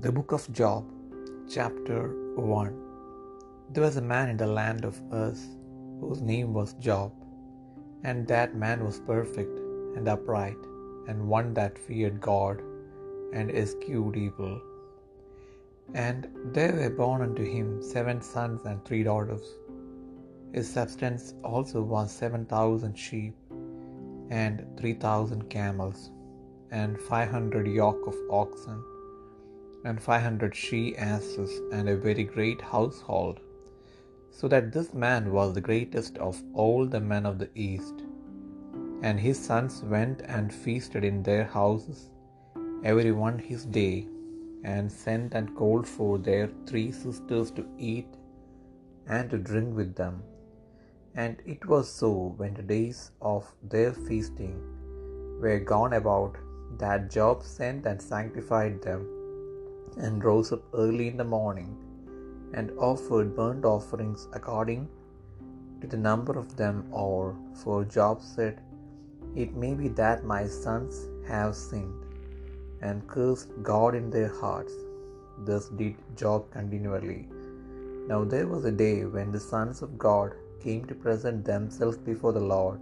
The Book of Job, Chapter 1 There was a man in the land of Uz, whose name was Job, and that man was perfect and upright, and one that feared God and eschewed evil. And there were born unto him seven sons and three daughters. His substance also was seven thousand sheep, and three thousand camels, and five hundred yoke of oxen, and five hundred she asses, and a very great household, so that this man was the greatest of all the men of the east. And his sons went and feasted in their houses, every one his day, and sent and called for their three sisters to eat and to drink with them. And it was so when the days of their feasting were gone about, that Job sent and sanctified them, and rose up early in the morning, and offered burnt offerings according to the number of them all. For Job said, It may be that my sons have sinned, and cursed God in their hearts. Thus did Job continually. Now there was a day when the sons of God came to present themselves before the Lord,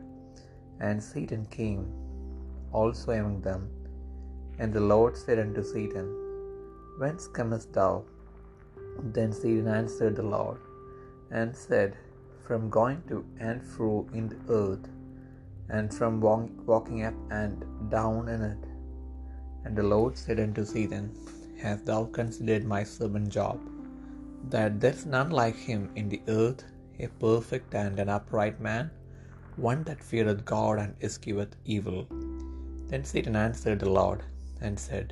and Satan came also among them. And the Lord said unto Satan, Whence comest thou? Then Satan answered the Lord, and said, From going to and fro in the earth, and from walking up and down in it. And the Lord said unto Satan, Hast thou considered my servant Job, that there is none like him in the earth, a perfect and an upright man, one that feareth God and escheweth evil? Then Satan answered the Lord, and said,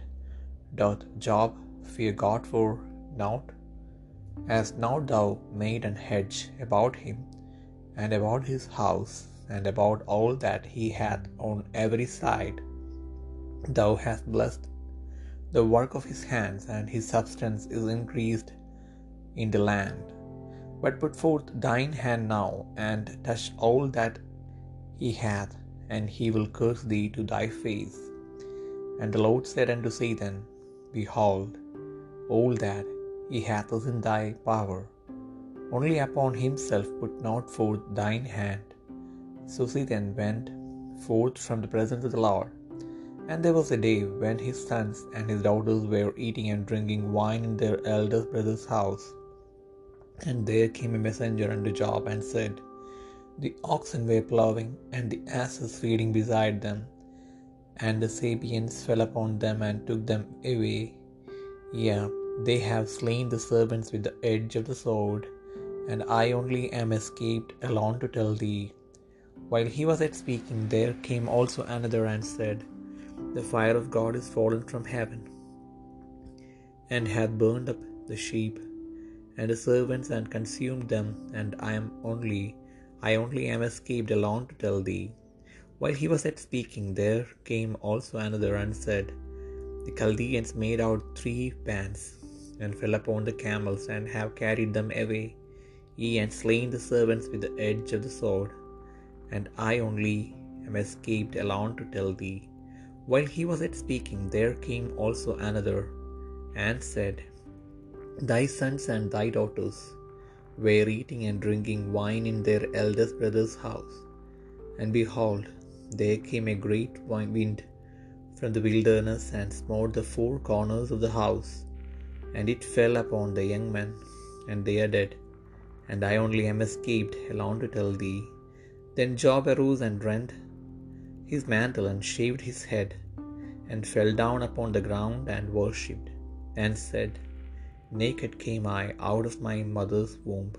Doth Job fear God for naught? as not thou made an hedge about him, and about his house, and about all that he hath on every side? Thou hast blessed the work of his hands, and his substance is increased in the land. But put forth thine hand now, and touch all that he hath, and he will curse thee to thy face. And the Lord said unto Satan, Behold, all that he hath is in thy power, only upon himself put not forth thine hand. So then went forth from the presence of the Lord. And there was a day when his sons and his daughters were eating and drinking wine in their eldest brother's house. And there came a messenger unto Job and said, The oxen were plowing, and the asses feeding beside them, and the Sabeans fell upon them and took them away. Yea, they have slain the servants with the edge of the sword, and I only am escaped alone to tell thee. While he was yet speaking, there came also another and said, The fire of God is fallen from heaven, and hath burned up the sheep and the servants and consumed them, and I am only, I only am escaped alone to tell thee. While he was yet speaking, there came also another and said, The Chaldeans made out three bands, and fell upon the camels, and have carried them away, ye and slain the servants with the edge of the sword, and I only am escaped alone to tell thee. While he was yet speaking, there came also another, and said, Thy sons and thy daughters were eating and drinking wine in their eldest brother's house. And behold, there came a great wind from the wilderness and smote the four corners of the house, and it fell upon the young men, and they are dead. And I only am escaped alone to tell thee. Then Job arose and rent his mantle and shaved his head, and fell down upon the ground and worshipped, and said, Naked came I out of my mother's womb,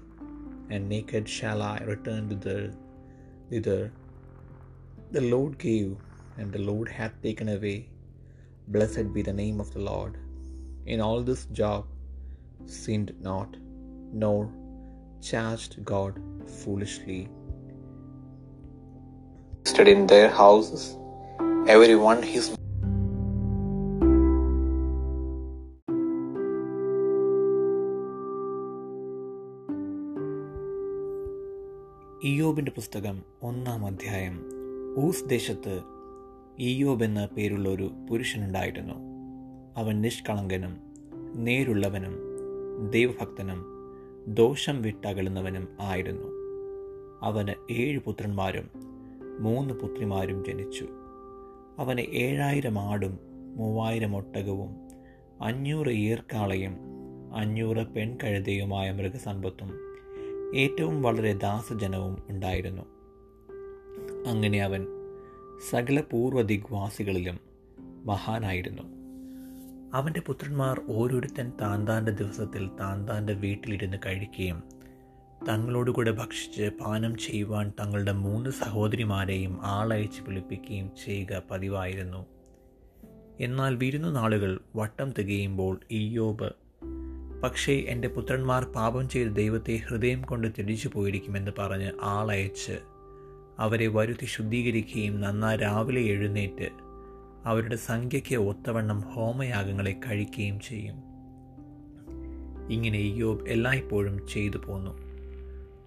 and naked shall I return thither. thither. The Lord gave, and the Lord hath taken away. Blessed be the name of the Lord. In all this Job sinned not, nor charged God foolishly. Stood in their houses, every one his ഇയോബിന്റെ പുസ്തകം ഒന്നാം അധ്യായം Uz ദേശത്ത് ഇയോബ് എന്ന പേരുള്ള ഒരു പുരുഷനുണ്ടായിരുന്നു. അവൻ നിഷ്കളങ്കനും നേരുള്ളവനും ദൈവഭക്തനും ദോഷം വിട്ടകലുന്നവനും ആയിരുന്നു. അവന് ഏഴ് പുത്രന്മാരും മൂന്ന് പുത്രിമാരും ജനിച്ചു. അവന് ഏഴായിരം ആടും മൂവായിരം ഒട്ടകവും അഞ്ഞൂറ് ഈർക്കാളയും അഞ്ഞൂറ് പെൺകഴുതയുമായ മൃഗസമ്പത്തും ഏറ്റവും വളരെ ദാസജനവും ഉണ്ടായിരുന്നു. അങ്ങനെ അവൻ സകല പൂർവ ദിഗ്വാസികളിലും മഹാനായിരുന്നു. അവന്റെ പുത്രന്മാർ ഓരോരുത്തൻ താന്താന്റെ ദിവസത്തിൽ താന്താന്റെ വീട്ടിലിരുന്ന് കഴിക്കുകയും തങ്ങളോടുകൂടെ ഭക്ഷിച്ച് പാനം ചെയ്യുവാൻ തങ്ങളുടെ മൂന്ന് സഹോദരിമാരെയും ആളയച്ച് വിളിപ്പിക്കുകയും ചെയ്യുക പതിവായിരുന്നു. എന്നാൽ വിരുന്നു നാളുകൾ വട്ടം തികയുമ്പോൾ ഈയോബ് പക്ഷേ എന്റെ പുത്രന്മാർ പാപം ചെയ്ത് ദൈവത്തെ ഹൃദയം കൊണ്ട് തിരിച്ചു പോയിരിക്കുമെന്ന് പറഞ്ഞ് ആളയച്ച് അവരെ വരുത്തി ശുദ്ധീകരിക്കുകയും നന്നാ രാവിലെ എഴുന്നേറ്റ് അവരുടെ സംഖ്യയ്ക്ക് ഒത്തവണ്ണം ഹോമയാഗങ്ങളെ കഴിക്കുകയും ചെയ്യും. ഇങ്ങനെ യോബ് എല്ലായ്പ്പോഴും ചെയ്തു പോന്നു.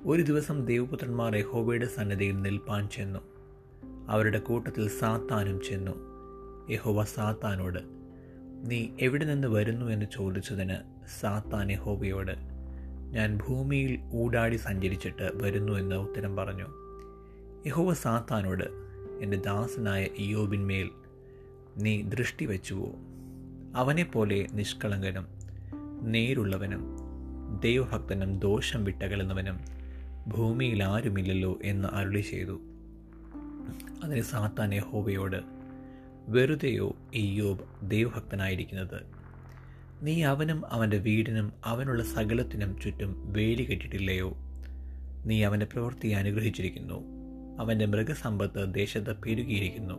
ഒരു ദിവസം ദേവപുത്രന്മാർ യഹോബയുടെ സന്നദ്ധയിൽ നിൽപ്പാൻ ചെന്നു. അവരുടെ കൂട്ടത്തിൽ സാത്താനും ചെന്നു. യഹോവ സാത്താനോട് നീ എവിടെ നിന്ന് വരുന്നു എന്ന് ചോദിച്ചതിന് സാത്താൻ യഹോബയോട് ഞാൻ ഭൂമിയിൽ ഊടാടി സഞ്ചരിച്ചിട്ട് വരുന്നു എന്ന് ഉത്തരം പറഞ്ഞു. യഹോവ സാത്താനോട് എന്റെ ദാസനായ ഇയോബിന്മേൽ നീ ദൃഷ്ടി വെച്ചുവോ? അവനെപ്പോലെ നിഷ്കളങ്കനും നേരുള്ളവനും ദൈവഭക്തനും ദോഷം വിട്ടകലുന്നവനും ഭൂമിയിൽ ആരുമില്ലല്ലോ എന്ന് അരുളി ചെയ്തു. അതിന് സാത്താൻ യഹോവയോട് വെറുതെയോ ഇയോബ് ദൈവഭക്തനായിരിക്കുന്നത്? നീ അവനും അവന്റെ വീടിനും അവനുള്ള സകലത്തിനും ചുറ്റും വേലി കെട്ടിട്ടില്ലയോ? നീ അവന്റെ പ്രവൃത്തി അനുഗ്രഹിച്ചിരിക്കുന്നു. അവന്റെ മൃഗസമ്പത്ത് ദേശത്ത് പെരുകിയിരിക്കുന്നു.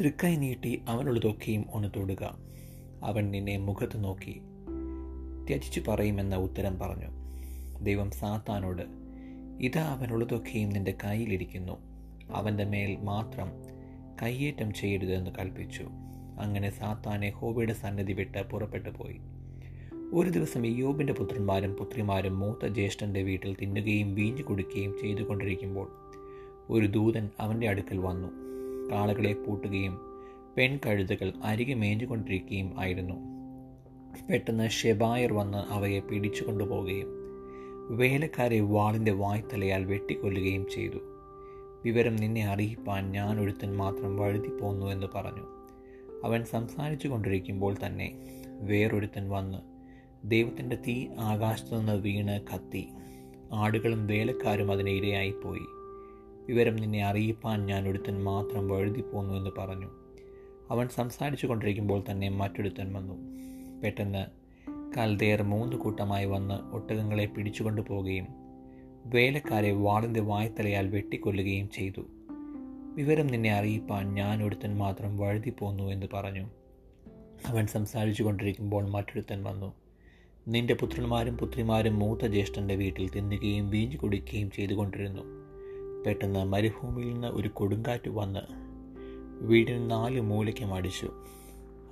തൃക്കൈ നീട്ടി അവനുള്ളതൊക്കെയും ഒന്ന് തൊടുക. അവൻ നിന്നെ മുഖത്ത് നോക്കി. ത്യജിച്ചു പറയുമെന്ന ഉത്തരം പറഞ്ഞു. ദൈവം സാത്താനോട് ഇതാ അവനുള്ളതൊക്കെയും നിന്റെ കയ്യിലിരിക്കുന്നു. അവന്റെ മേൽ മാത്രം കയ്യേറ്റം ചെയ്യരുതെന്ന് കൽപ്പിച്ചു. അങ്ങനെ സാത്താനെ ഹോബിയുടെ സന്നിധി വിട്ട് പുറപ്പെട്ടു പോയി ഒരു ദിവസം യോബിന്റെ പുത്രന്മാരും പുത്രിമാരും മൂത്ത ജ്യേഷ്ഠന്റെ വീട്ടിൽ തിന്നുകയും വീഞ്ഞു കുടിക്കുകയും ചെയ്തുകൊണ്ടിരിക്കുമ്പോൾ ഒരു ദൂതൻ അവന്റെ അടുക്കൽ വന്നു. കാളകളെ പൂട്ടുകയും പെൺകഴുതകൾ അരികെ മേഞ്ഞുകൊണ്ടിരിക്കുകയും ആയിരുന്നു. പെട്ടെന്ന് ഷെബായർ വന്ന് അവയെ പിടിച്ചു കൊണ്ടുപോവുകയും വേലക്കാരെ വാളിന്റെ വായ്ത്തലയാൽ വെട്ടിക്കൊല്ലുകയും ചെയ്തു. വിവരം നിന്നെ അറിയിപ്പാൻ ഞാൻ ഒരുത്തൻ മാത്രം വഴുതിപ്പോന്നു എന്ന് പറഞ്ഞു. അവൻ സംസാരിച്ചു കൊണ്ടിരിക്കുമ്പോൾ തന്നെ വേറൊരുത്തൻ വന്ന് ദൈവത്തിന്റെ തീ ആകാശത്തു നിന്ന് വീണ് കത്തി. ആടുകളും വേലക്കാരും അതിന് ഇരയായിപ്പോയി. വിവരം നിന്നെ അറിയിപ്പാൻ ഞാൻ ഒരുത്തൻ മാത്രം വഴുതിപ്പോന്നു എന്ന് പറഞ്ഞു. അവൻ സംസാരിച്ചു കൊണ്ടിരിക്കുമ്പോൾ തന്നെ മറ്റൊരുത്തൻ വന്നു. പെട്ടെന്ന് കൽതേർ മൂന്ന് കൂട്ടമായി വന്ന് ഒട്ടകങ്ങളെ പിടിച്ചുകൊണ്ടു പോവുകയും വേലക്കാരെ വാളിന്റെ വായ്ത്തലയാൽ വെട്ടിക്കൊല്ലുകയും ചെയ്തു. വിവരം നിന്നെ അറിയിപ്പാൻ ഞാൻ ഒരുത്തൻ മാത്രം വഴുതിപ്പോന്നു എന്ന് പറഞ്ഞു. അവൻ സംസാരിച്ചു കൊണ്ടിരിക്കുമ്പോൾ മറ്റൊരുത്തൻ വന്നു. നിന്റെ പുത്രന്മാരും പുത്രിമാരും മൂത്ത ജ്യേഷ്ഠന്റെ വീട്ടിൽ തിന്നുകയും വീഞ്ഞു കുടിക്കുകയും ചെയ്തുകൊണ്ടിരുന്നു. പെട്ടെന്ന് മരുഭൂമിയിൽ നിന്ന് ഒരു കൊടുങ്കാറ്റ് വന്ന് വീടിന് നാല് മൂലയ്ക്കും അടിച്ചു.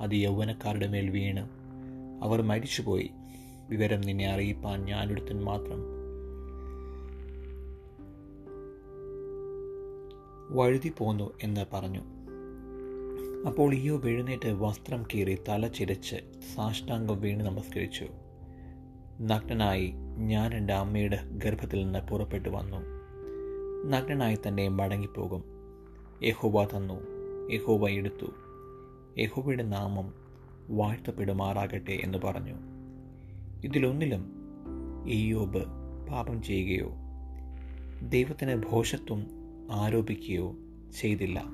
അത് യൗവനക്കാരുടെ മേൽ വീണ്. അവർ മരിച്ചുപോയി. വിവരം നിന്നെ അറിയിപ്പാൻ ഞാനൊരുത്തൻ മാത്രം. വഴുതി പോന്നു എന്ന് പറഞ്ഞു. അപ്പോൾ ഈയോ എഴുന്നേറ്റ് വസ്ത്രം കീറി തല ചിരച്ച് സാഷ്ടാംഗം വീണ് നമസ്കരിച്ചു. നഗ്നനായി ഞാൻ എന്റെ അമ്മയുടെ ഗർഭത്തിൽ നിന്ന് പുറപ്പെട്ടു വന്നു. നഗ്നനായി തന്നെ മടങ്ങിപ്പോകും. യഹോബ തന്നു. യഹോബ എടുത്തു. യഹോബയുടെ നാമം വാഴ്ത്തപ്പെടുമാറാകട്ടെ എന്ന് പറഞ്ഞു. ഇതിലൊന്നിലും ഈയോബ് പാപം ചെയ്യുകയോ ദൈവത്തിന് ഭോഷത്വം ആരോപിക്കുകയോ ചെയ്തില്ല.